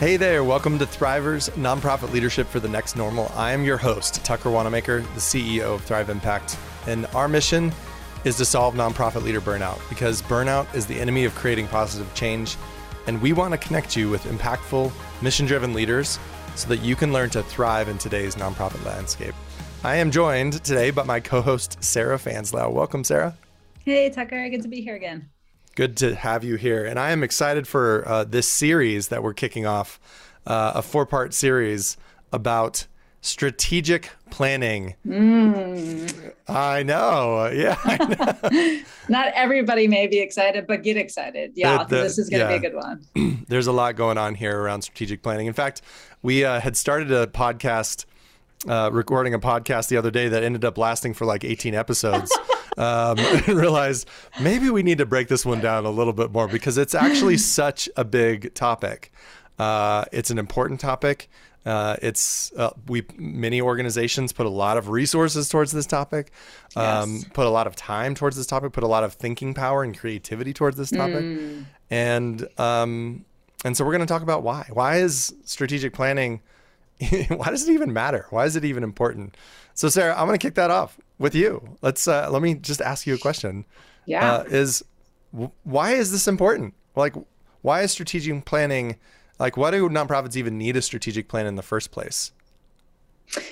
Hey there, welcome to Thrivers Nonprofit Leadership for the Next Normal. I am your host, Tucker Wannamaker, the CEO of Thrive Impact. And our mission is to solve nonprofit leader burnout because burnout is the enemy of creating positive change. And we want to connect you with impactful, mission driven leaders so that you can learn to thrive in today's nonprofit landscape. I am joined today by my co host, Sarah Fanslau. Welcome, Sarah. Hey, Tucker. Good to be here again. Good to have you here. And I am excited for uh, this series that we're kicking off uh, a four part series about strategic planning. Mm. I know. Yeah. I know. Not everybody may be excited, but get excited. Yeah, the, the, this is going to yeah. be a good one. There's a lot going on here around strategic planning. In fact, we uh, had started a podcast, uh, recording a podcast the other day that ended up lasting for like 18 episodes. um, and realized maybe we need to break this one down a little bit more because it's actually such a big topic. Uh, it's an important topic. Uh, it's uh, we many organizations put a lot of resources towards this topic, um, yes. put a lot of time towards this topic, put a lot of thinking power and creativity towards this topic, mm. and um, and so we're going to talk about why. Why is strategic planning? why does it even matter? Why is it even important? So Sarah, I'm going to kick that off with you. Let's uh, let me just ask you a question. Yeah. Uh, is why is this important? Like, why is strategic planning? Like, why do nonprofits even need a strategic plan in the first place?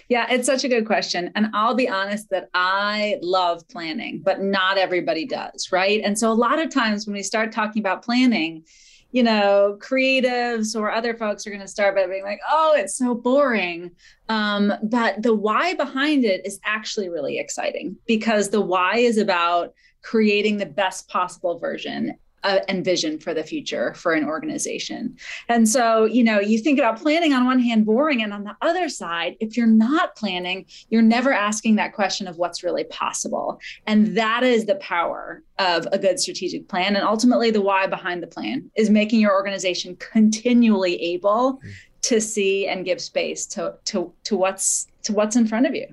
Yeah, it's such a good question. And I'll be honest that I love planning, but not everybody does, right? And so a lot of times when we start talking about planning, you know, creatives or other folks are going to start by being like, oh, it's so boring. Um, but the why behind it is actually really exciting because the why is about creating the best possible version uh, and vision for the future for an organization. And so, you know, you think about planning on one hand, boring. And on the other side, if you're not planning, you're never asking that question of what's really possible. And that is the power of a good strategic plan. And ultimately, the why behind the plan is making your organization continually able mm. to see and give space to, to, to what's to what's in front of you.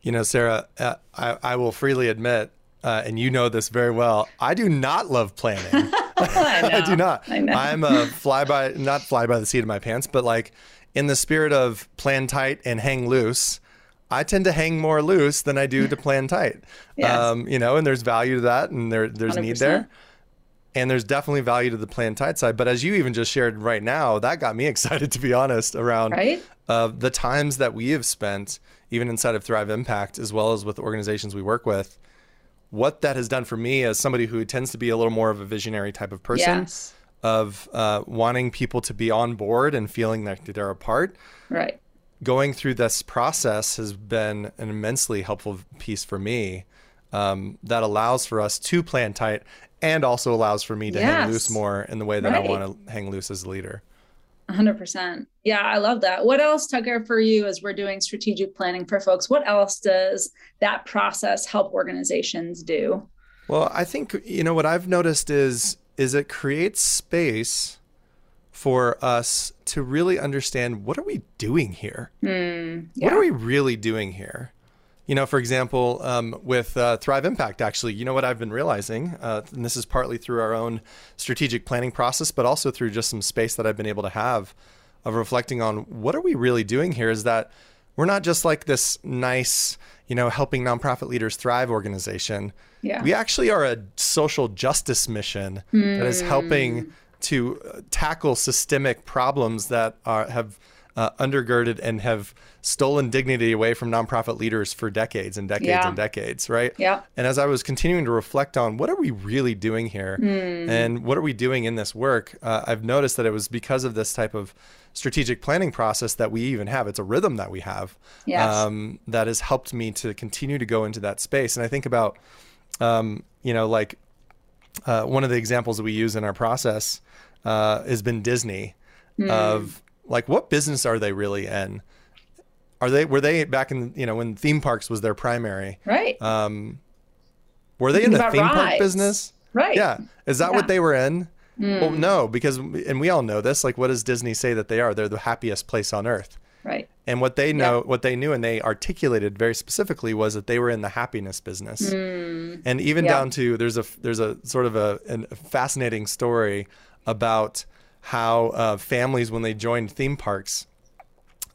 You know, Sarah, uh, I, I will freely admit uh, and you know this very well. I do not love planning. I, I, do not. I know. I'm a fly by, not fly by the seat of my pants, but like in the spirit of plan tight and hang loose. I tend to hang more loose than I do to plan tight. yes. Um, you know, and there's value to that, and there there's 100%. need there, and there's definitely value to the plan tight side. But as you even just shared right now, that got me excited to be honest around right? uh, the times that we have spent, even inside of Thrive Impact, as well as with organizations we work with, what that has done for me as somebody who tends to be a little more of a visionary type of person yes. of uh, wanting people to be on board and feeling that they're a part right going through this process has been an immensely helpful piece for me um, that allows for us to plan tight and also allows for me to yes. hang loose more in the way that right. I want to hang loose as a leader. 100%. Yeah, I love that. What else, Tucker, for you as we're doing strategic planning for folks? What else does that process help organizations do? Well, I think you know what I've noticed is is it creates space for us to really understand what are we doing here? Mm, yeah. What are we really doing here? You know, for example, um, with uh, Thrive Impact, actually, you know what I've been realizing, uh, and this is partly through our own strategic planning process, but also through just some space that I've been able to have of reflecting on what are we really doing here is that we're not just like this nice, you know, helping nonprofit leaders thrive organization. Yeah. We actually are a social justice mission mm. that is helping hmm. to uh, tackle systemic problems that are, have uh, undergirded and have stolen dignity away from nonprofit leaders for decades and decades yeah. and decades, right? Yeah. And as I was continuing to reflect on what are we really doing here mm. and what are we doing in this work, uh, I've noticed that it was because of this type of strategic planning process that we even have. It's a rhythm that we have yes. um, that has helped me to continue to go into that space. And I think about, um, you know, like uh, one of the examples that we use in our process uh, has been Disney mm. of like what business are they really in? Are they were they back in you know when theme parks was their primary? Right. Um, were they in the theme rides. park business? Right. Yeah. Is that yeah. what they were in? Mm. Well, no, because and we all know this. Like, what does Disney say that they are? They're the happiest place on earth. Right. And what they know, yeah. what they knew, and they articulated very specifically was that they were in the happiness business. Mm. And even yeah. down to there's a there's a sort of a, a fascinating story about how uh, families when they joined theme parks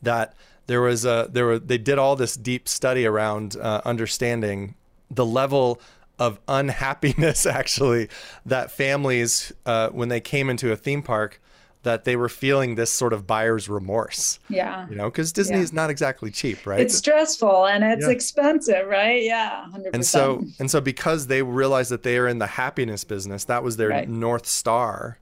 that there was a there were they did all this deep study around uh, understanding the level of unhappiness actually that families uh, when they came into a theme park that they were feeling this sort of buyer's remorse. Yeah. You know, because Disney Yeah. is not exactly cheap, right? It's stressful and it's Yeah. expensive, right? Yeah, 100%. and so and so because they realized that they are in the happiness business, that was their Right. north star.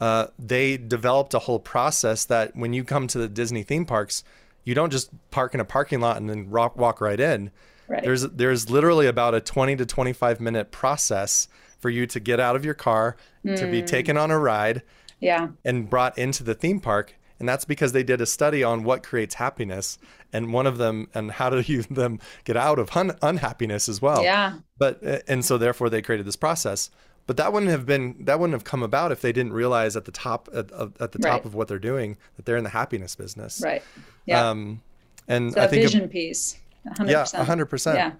Uh, they developed a whole process that when you come to the Disney theme parks, you don't just park in a parking lot and then rock, walk right in. right. There's there's literally about a 20 to 25 minute process for you to get out of your car, to be Hmm. taken on a ride, yeah. and brought into the theme park. And that's because they did a study on what creates happiness, and one of them, and how do you them get out of un- unhappiness as well. Yeah. But uh, and so therefore they created this process. But that wouldn't have been that wouldn't have come about if they didn't realize at the top at, at the top Right. of what they're doing that they're in the happiness business. Right. Yeah. Um, and so I think vision piece. 100%. yeah, a hundred percent. Yeah.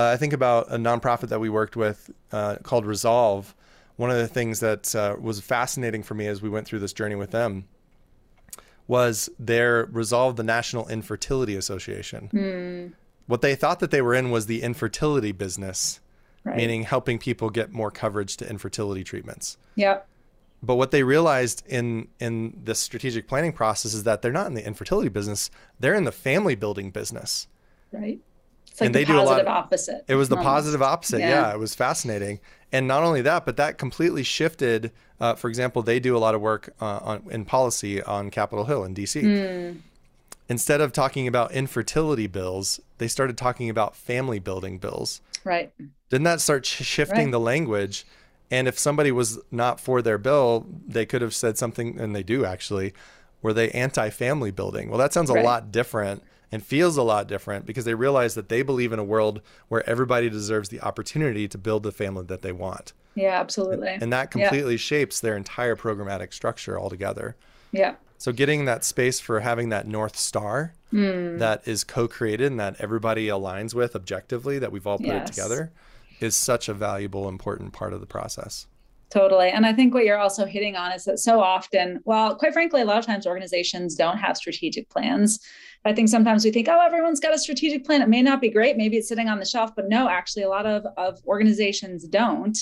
Uh, I think about a nonprofit that we worked with uh, called Resolve. One of the things that uh, was fascinating for me as we went through this journey with them was their Resolve, the National Infertility Association. Hmm. What they thought that they were in was the infertility business, Right. meaning helping people get more coverage to infertility treatments. Yep. But what they realized in in the strategic planning process is that they're not in the infertility business; they're in the family building business. Right. It's like And the they do a lot of- opposite. It was the positive opposite. Yeah. Yeah. it was fascinating. And not only that, but that completely shifted. Uh, for example, they do a lot of work uh, on, in policy on Capitol Hill in DC. Hmm. Instead of talking about infertility bills, they started talking about family building bills. Right. Didn't that start sh- shifting Right. the language? And if somebody was not for their bill, they could have said something, and they do actually, were they anti family building? Well, that sounds a Right. lot different and feels a lot different because they realize that they believe in a world where everybody deserves the opportunity to build the family that they want. Yeah, absolutely. And that Yeah. completely shapes their entire programmatic structure altogether. Yeah. So getting that space for having that North Star Hmm. that is co-created and that everybody aligns with objectively, that we've all put it together, is such a valuable, important part of the process. Totally. And I think what you're also hitting on is that so often, well, quite frankly, a lot of times organizations don't have strategic plans. I think sometimes we think, oh, everyone's got a strategic plan. It may not be great. Maybe it's sitting on the shelf, but no, actually, a lot of, of organizations don't.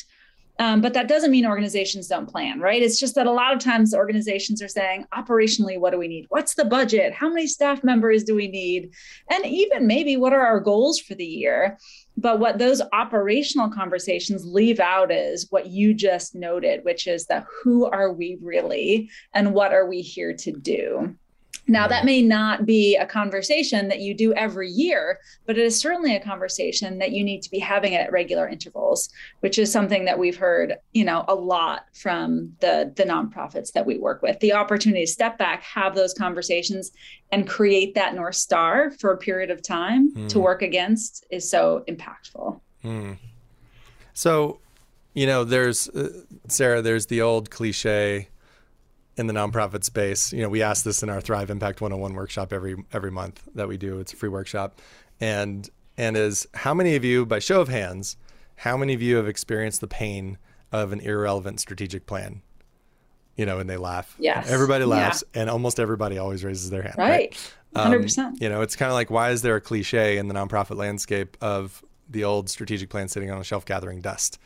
Um, but that doesn't mean organizations don't plan, right? It's just that a lot of times organizations are saying, operationally, what do we need? What's the budget? How many staff members do we need? And even maybe what are our goals for the year? But what those operational conversations leave out is what you just noted, which is that who are we really and what are we here to do? Now, that may not be a conversation that you do every year, but it is certainly a conversation that you need to be having at regular intervals, which is something that we've heard, you know, a lot from the the nonprofits that we work with. The opportunity to step back, have those conversations, and create that north star for a period of time to Mm. work against is so impactful. Hmm. So, you know, there's uh, Sarah. There's the old cliche in the nonprofit space. You know, we ask this in our Thrive Impact 101 workshop every every month that we do. It's a free workshop, and and is how many of you, by show of hands, how many of you have experienced the pain of an irrelevant strategic plan? You know, and they laugh. Yes. Everybody Yeah. laughs, and almost everybody always raises their hand. Right. Um, 100%. You know, it's kind of like why is there a cliche in the nonprofit landscape of the old strategic plan sitting on a shelf gathering dust?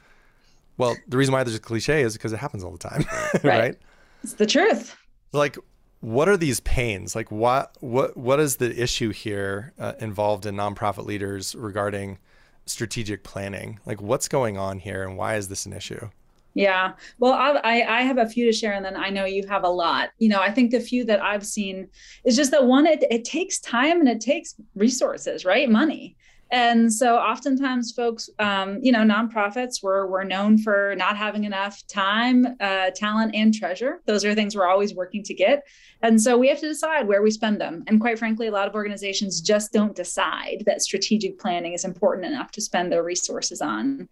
Well, the reason why there's a cliche is because it happens all the time, right? Right. It's the truth. Like, what are these pains? Like, what what what is the issue here uh, involved in nonprofit leaders regarding strategic planning? Like, what's going on here, and why is this an issue? Yeah. Well, I, I I have a few to share, and then I know you have a lot. You know, I think the few that I've seen is just that one, it, it takes time and it takes resources, right? Money. And so oftentimes folks, um, you know, nonprofits were, were known for not having enough time, uh, talent, and treasure. Those are things we're always working to get. And so we have to decide where we spend them. And quite frankly, a lot of organizations just don't decide that strategic planning is important enough to spend their resources on.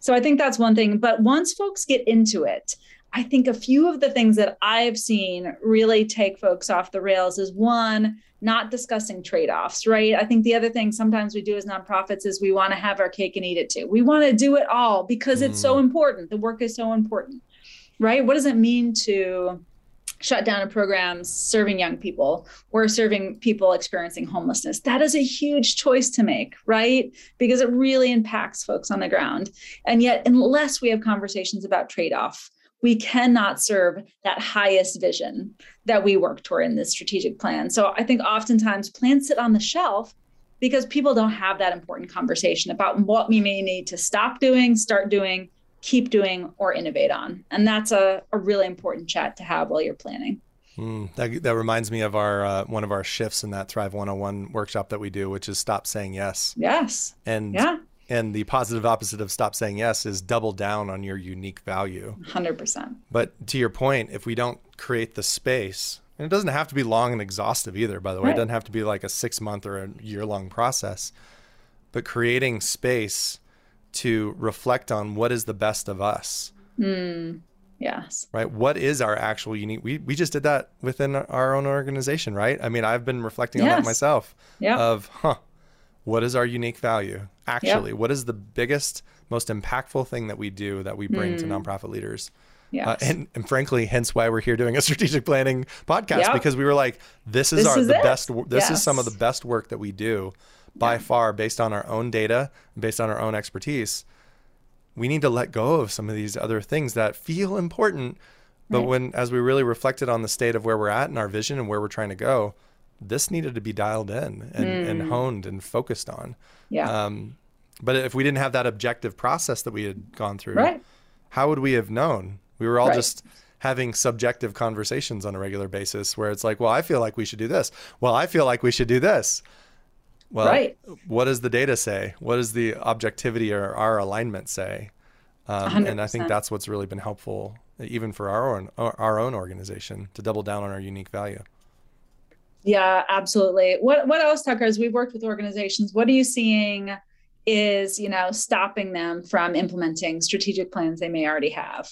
So I think that's one thing. But once folks get into it, I think a few of the things that I've seen really take folks off the rails is one, not discussing trade offs, right? I think the other thing sometimes we do as nonprofits is we want to have our cake and eat it too. We want to do it all because it's so mm. important. The work is so important, right? What does it mean to shut down a program serving young people or serving people experiencing homelessness. That is a huge choice to make, right? Because it really impacts folks on the ground. And yet, unless we have conversations about trade off, we cannot serve that highest vision that we work toward in this strategic plan. So I think oftentimes plans sit on the shelf because people don't have that important conversation about what we may need to stop doing, start doing, keep doing or innovate on. And that's a, a really important chat to have while you're planning. Mm, that, that reminds me of our uh, one of our shifts in that Thrive 101 workshop that we do, which is stop saying yes. Yes. And yeah. And the positive opposite of stop saying yes is double down on your unique value. 100%. But to your point, if we don't create the space, and it doesn't have to be long and exhaustive either, by the way, right. it doesn't have to be like a six month or a year long process, but creating space to reflect on what is the best of us. Mm, yes. Right. What is our actual unique? We we just did that within our own organization, right? I mean, I've been reflecting yes. on that myself. Yeah. Of huh, what is our unique value? Actually, yep. what is the biggest, most impactful thing that we do that we bring mm. to nonprofit leaders? Yeah. Uh, and, and frankly, hence why we're here doing a strategic planning podcast yep. because we were like, this is this our is the it. best. This yes. is some of the best work that we do by yeah. far based on our own data, based on our own expertise. We need to let go of some of these other things that feel important. But right. when, as we really reflected on the state of where we're at and our vision and where we're trying to go, this needed to be dialed in and, mm. and honed and focused on. Yeah. Um, but if we didn't have that objective process that we had gone through, right. how would we have known? We were all right. just having subjective conversations on a regular basis where it's like, well, I feel like we should do this. Well, I feel like we should do this. Well, right. what does the data say? What does the objectivity or our alignment say? Um, and I think that's what's really been helpful, even for our own our own organization, to double down on our unique value. Yeah, absolutely. What what else, Tucker? As we've worked with organizations, what are you seeing is you know stopping them from implementing strategic plans they may already have?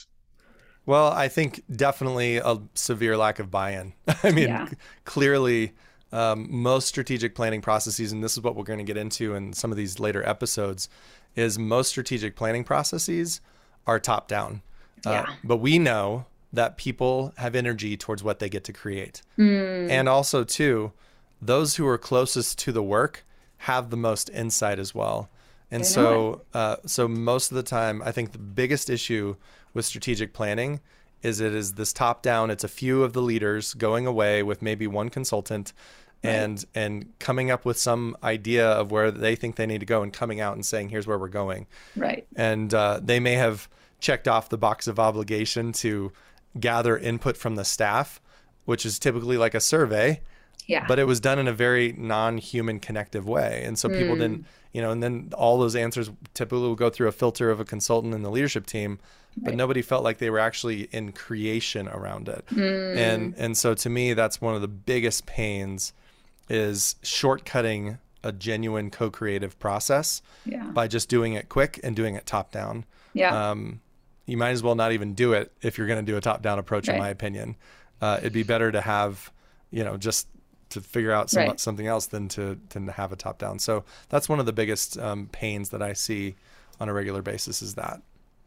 Well, I think definitely a severe lack of buy-in. I mean, yeah. clearly um, most strategic planning processes, and this is what we're going to get into in some of these later episodes, is most strategic planning processes are top down. Uh, yeah. but we know that people have energy towards what they get to create. Mm. And also, too, those who are closest to the work have the most insight as well. And so, uh, so most of the time, I think the biggest issue with strategic planning is it is this top down. It's a few of the leaders going away with maybe one consultant and and coming up with some idea of where they think they need to go and coming out and saying here's where we're going right and uh, they may have checked off the box of obligation to gather input from the staff which is typically like a survey yeah but it was done in a very non-human connective way and so people mm. didn't you know and then all those answers typically will go through a filter of a consultant and the leadership team but right. nobody felt like they were actually in creation around it mm. and and so to me that's one of the biggest pains is shortcutting a genuine co-creative process yeah. by just doing it quick and doing it top down. Yeah. Um, you might as well not even do it if you're going to do a top down approach, right. in my opinion. Uh, it'd be better to have, you know, just to figure out some, right. something else than to, than to have a top down. So that's one of the biggest um, pains that I see on a regular basis is that.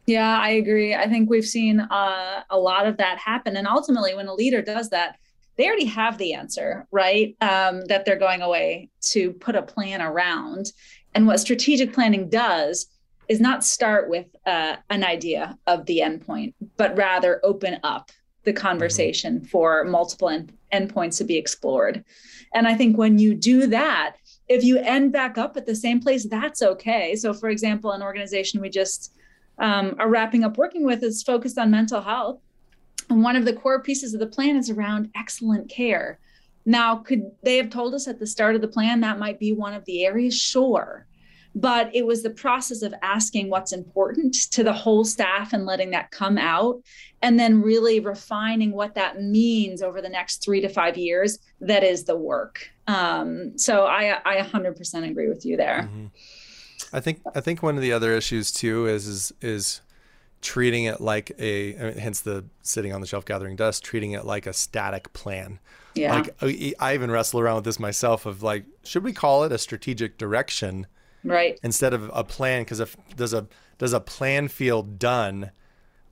Yeah, I agree. I think we've seen uh, a lot of that happen. And ultimately, when a leader does that, they already have the answer, right? Um, that they're going away to put a plan around. And what strategic planning does is not start with uh, an idea of the endpoint, but rather open up the conversation mm-hmm. for multiple end- endpoints to be explored. And I think when you do that, if you end back up at the same place, that's okay. So, for example, an organization we just um, are wrapping up working with is focused on mental health. And one of the core pieces of the plan is around excellent care. Now, could they have told us at the start of the plan that might be one of the areas? Sure. But it was the process of asking what's important to the whole staff and letting that come out, and then really refining what that means over the next three to five years. That is the work. Um, so I, I 100% agree with you there. Mm-hmm. I think I think one of the other issues too is is is treating it like a hence the sitting on the shelf gathering dust treating it like a static plan yeah like i even wrestle around with this myself of like should we call it a strategic direction right instead of a plan because if does a does a plan feel done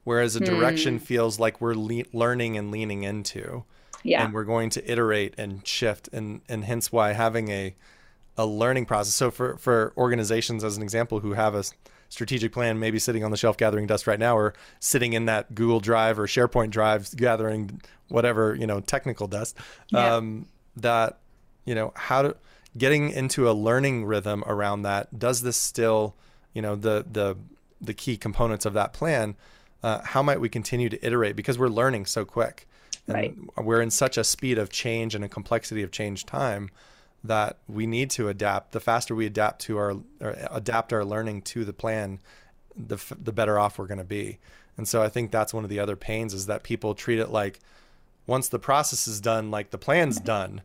whereas a direction mm. feels like we're le- learning and leaning into. Yeah. And we're going to iterate and shift and and hence why having a a learning process. So for for organizations as an example who have a strategic plan maybe sitting on the shelf gathering dust right now or sitting in that Google Drive or SharePoint Drive gathering whatever, you know, technical dust. Yeah. Um, that you know, how to getting into a learning rhythm around that. Does this still, you know, the the the key components of that plan uh, how might we continue to iterate? Because we're learning so quick. And right. we're in such a speed of change and a complexity of change time that we need to adapt. The faster we adapt to our adapt our learning to the plan the the better off we're going to be. And so i think that's one of the other pains is that people treat it like once the process is done like the plan's done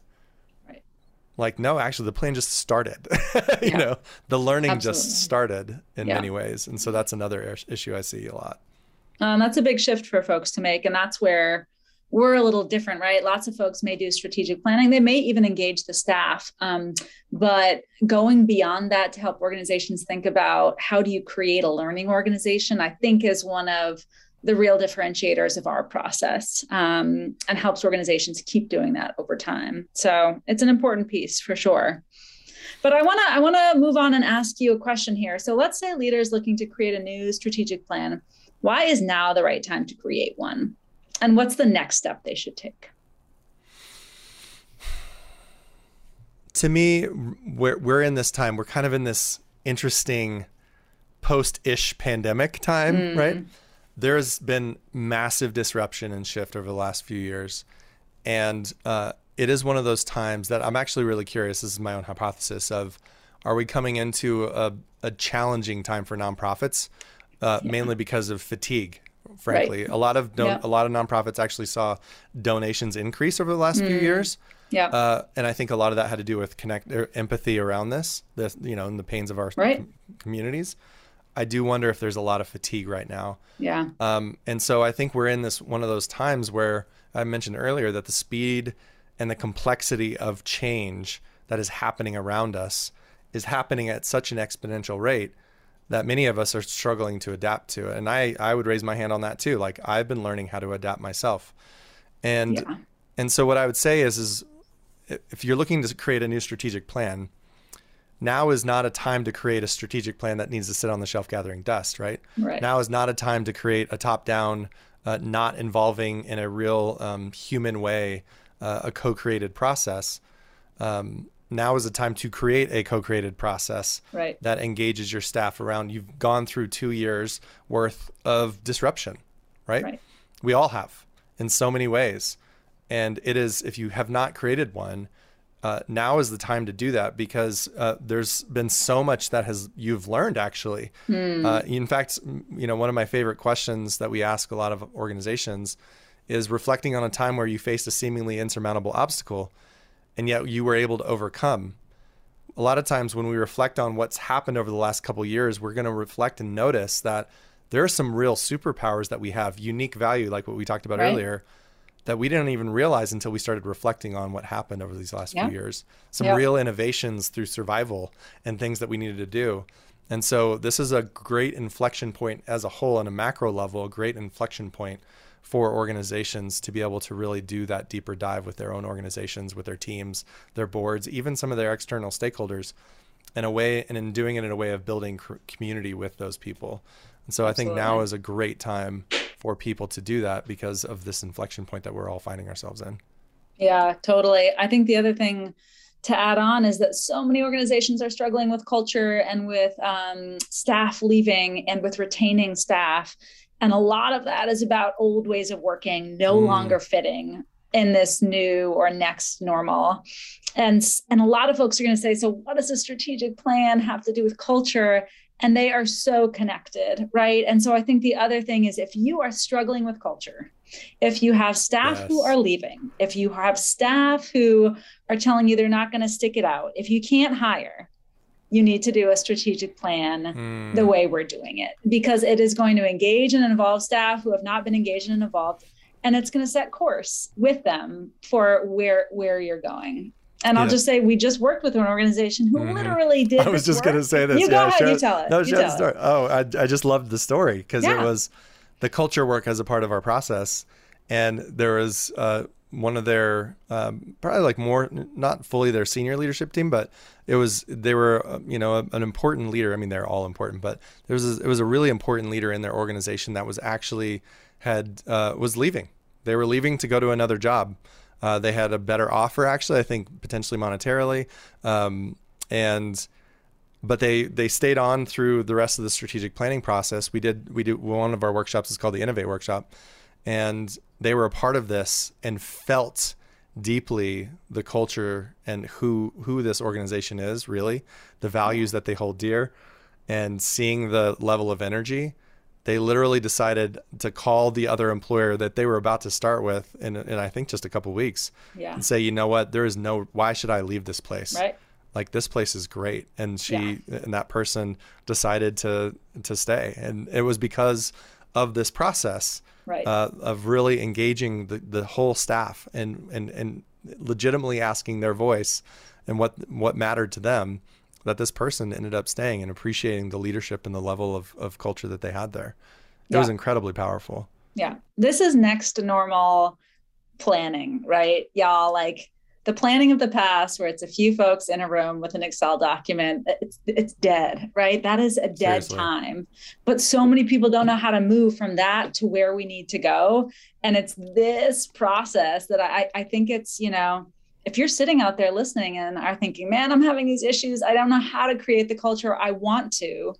like no actually the plan just started you yeah. know the learning Absolutely. just started in yeah. many ways and so that's another issue i see a lot um, that's a big shift for folks to make. And that's where we're a little different, right? Lots of folks may do strategic planning. They may even engage the staff. Um, but going beyond that to help organizations think about how do you create a learning organization, I think is one of the real differentiators of our process um, and helps organizations keep doing that over time. So it's an important piece for sure. But I want to I want to move on and ask you a question here. So let's say leaders looking to create a new strategic plan why is now the right time to create one? And what's the next step they should take? To me, we're, we're in this time, we're kind of in this interesting post ish pandemic time, mm. right? There's been massive disruption and shift over the last few years. And uh, it is one of those times that I'm actually really curious. This is my own hypothesis of are we coming into a, a challenging time for nonprofits uh, yeah. mainly because of fatigue. Frankly, right. a lot of don- yeah. a lot of nonprofits actually saw donations increase over the last mm. few years. Yeah, uh, and I think a lot of that had to do with connect their empathy around this, this you know, and the pains of our right. com- communities. I do wonder if there's a lot of fatigue right now. Yeah. Um, and so I think we're in this one of those times where I mentioned earlier that the speed and the complexity of change that is happening around us is happening at such an exponential rate that many of us are struggling to adapt to. And I, I would raise my hand on that too. Like I've been learning how to adapt myself. And yeah. and so what I would say is is if you're looking to create a new strategic plan, now is not a time to create a strategic plan that needs to sit on the shelf gathering dust, right? right. Now is not a time to create a top down, uh, not involving in a real um, human way, uh, a co created process. Um, now is the time to create a co-created process right. that engages your staff around you've gone through two years worth of disruption right? right we all have in so many ways and it is if you have not created one uh, now is the time to do that because uh, there's been so much that has you've learned actually. Hmm. Uh, in fact, you know one of my favorite questions that we ask a lot of organizations is reflecting on a time where you faced a seemingly insurmountable obstacle and yet you were able to overcome. A lot of times when we reflect on what's happened over the last couple years, we're going to reflect and notice that there are some real superpowers that we have, unique value, like what we talked about right. earlier, that we didn't even realize until we started reflecting on what happened over these last yeah. few years. Some yeah. real innovations through survival and things that we needed to do. And so this is a great inflection point as a whole on a macro level, a great inflection point for organizations to be able to really do that deeper dive with their own organizations, with their teams, their boards, even some of their external stakeholders in a way, and in doing it in a way of building community with those people. And so Absolutely. I think now is a great time for people to do that because of this inflection point that we're all finding ourselves in. Yeah, totally. I think the other thing to add on is that so many organizations are struggling with culture and with um, staff leaving and with retaining staff and a lot of that is about old ways of working no mm. longer fitting in this new or next normal. And, and a lot of folks are going to say, so what does a strategic plan have to do with culture? And they are so connected, right? And so I think the other thing is if you are struggling with culture, if you have staff yes. who are leaving, if you have staff who are telling you they're not going to stick it out, if you can't hire, you need to do a strategic plan mm. the way we're doing it because it is going to engage and involve staff who have not been engaged and involved and it's going to set course with them for where where you're going and yeah. I'll just say we just worked with an organization who mm-hmm. literally did. I was just going to say this. You yeah, go ahead. You tell it. No, you tell story. It. Oh, I, I just loved the story because yeah. it was the culture work as a part of our process, and there was uh, one of their um, probably like more not fully their senior leadership team, but it was they were uh, you know an important leader. I mean, they're all important, but there was a, it was a really important leader in their organization that was actually had uh, was leaving. They were leaving to go to another job. Uh, they had a better offer, actually, I think potentially monetarily, um, and but they they stayed on through the rest of the strategic planning process. We did we do one of our workshops is called the Innovate Workshop, and they were a part of this and felt deeply the culture and who who this organization is really the values that they hold dear and seeing the level of energy they literally decided to call the other employer that they were about to start with in, in I think just a couple weeks yeah. and say you know what there is no why should I leave this place right like this place is great and she yeah. and that person decided to to stay and it was because of this process right. uh, of really engaging the, the whole staff and, and, and legitimately asking their voice and what, what mattered to them that this person ended up staying and appreciating the leadership and the level of, of culture that they had there. It yeah. was incredibly powerful. Yeah. This is next to normal planning, right? Y'all like the planning of the past where it's a few folks in a room with an excel document it's it's dead right that is a dead Seriously. time but so many people don't know how to move from that to where we need to go and it's this process that i i think it's you know if you're sitting out there listening and are thinking man i'm having these issues. I don't know how to create the culture i want to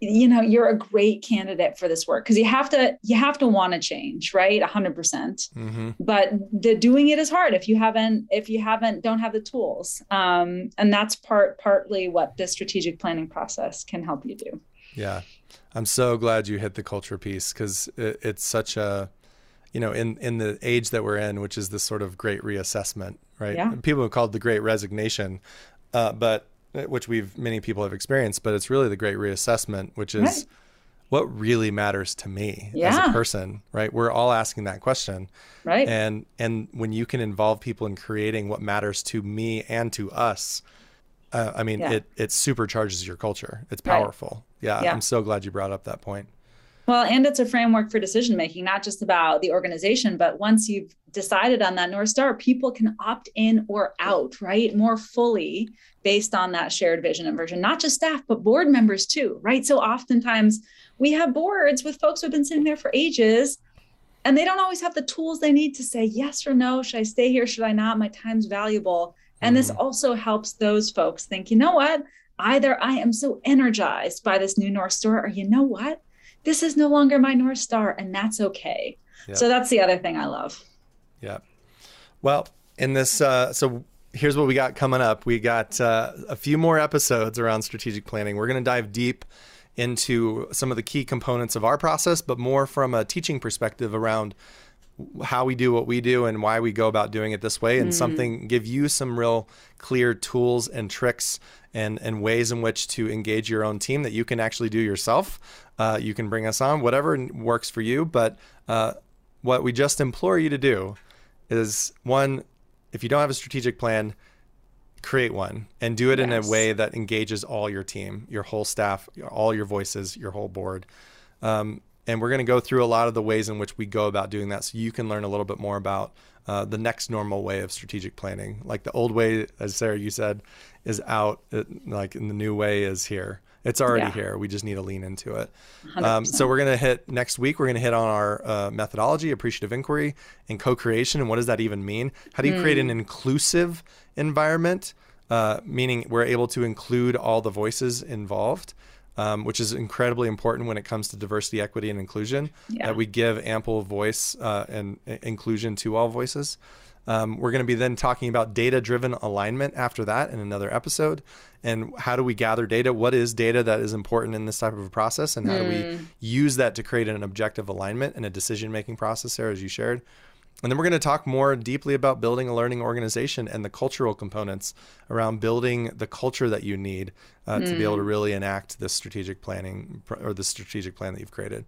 you know you're a great candidate for this work because you have to you have to want to change right? 100%. Mm-hmm. but the doing it is hard if you haven't if you haven't don't have the tools. Um, and that's part partly what the strategic planning process can help you do. Yeah. I'm so glad you hit the culture piece because it, it's such a you know in in the age that we're in which is this sort of great reassessment right yeah. people have called the great resignation uh, but which we've many people have experienced, but it's really the great reassessment, which is right. what really matters to me yeah. as a person, right? We're all asking that question. Right. And and when you can involve people in creating what matters to me and to us, uh, I mean, yeah. it it supercharges your culture. It's powerful. Right. Yeah, yeah, I'm so glad you brought up that point. Well, and it's a framework for decision making, not just about the organization, but once you've decided on that North Star, people can opt in or out, right? More fully based on that shared vision and version, not just staff, but board members too, right? So oftentimes we have boards with folks who have been sitting there for ages and they don't always have the tools they need to say yes or no. Should I stay here? Should I not? My time's valuable. And mm-hmm. this also helps those folks think, you know what? Either I am so energized by this new North Star, or you know what? This is no longer my North Star, and that's okay. Yep. So that's the other thing I love. Yeah. Well, in this, uh, so here's what we got coming up. We got uh, a few more episodes around strategic planning. We're going to dive deep into some of the key components of our process, but more from a teaching perspective around how we do what we do and why we go about doing it this way and mm. something give you some real clear tools and tricks and, and ways in which to engage your own team that you can actually do yourself. Uh, you can bring us on, whatever works for you. But uh, what we just implore you to do is one, if you don't have a strategic plan, create one and do it yes. in a way that engages all your team, your whole staff, all your voices, your whole board. Um, and we're going to go through a lot of the ways in which we go about doing that so you can learn a little bit more about uh, the next normal way of strategic planning. Like the old way, as Sarah, you said, is out, it, like, and the new way is here. It's already yeah. here. We just need to lean into it. Um, so we're going to hit next week. We're going to hit on our uh, methodology, appreciative inquiry, and co-creation. And what does that even mean? How do you mm. create an hmm. inclusive environment? Uh, meaning we're able to include all the voices involved um, which is incredibly important when it comes to diversity, equity, and inclusion. Yeah. That we give ample voice uh, and inclusion to all voices. Um, we're going to be then talking about data driven alignment after that in another episode. And how do we gather data? What is data that is important in this type of a process? And how mm. do we hmm. use that to create an objective alignment and a decision making process there, as you shared? And then we're going to talk more deeply about building a learning organization and the cultural components around building the culture that you need uh, mm. to be able to hmm. really enact this strategic planning or the strategic plan that you've created.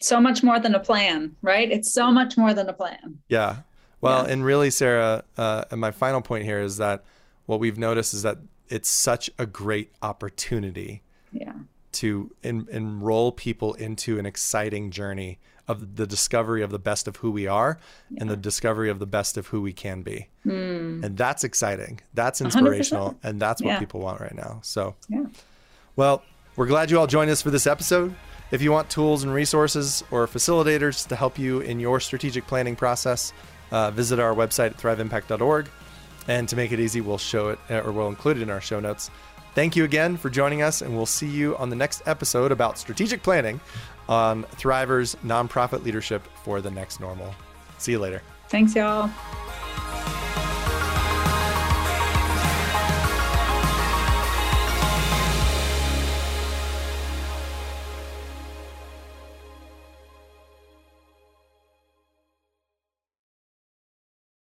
So much more than a plan, right? It's so much more than a plan. Yeah. Well, yeah. and really, Sarah, uh, and my final point here is that what we've noticed is that it's such a great opportunity yeah. to en- enroll people into an exciting journey of the discovery of the best of who we are yeah. and the discovery of the best of who we can be. Mm. And that's exciting. That's inspirational. 100%. And that's what yeah. people want right now. So, yeah. well, we're glad you all joined us for this episode. If you want tools and resources or facilitators to help you in your strategic planning process, uh, visit our website at thriveimpact.org. And to make it easy, we'll show it or we'll include it in our show notes. Thank you again for joining us, and we'll see you on the next episode about strategic planning on Thriver's nonprofit leadership for the next normal. See you later. Thanks, y'all.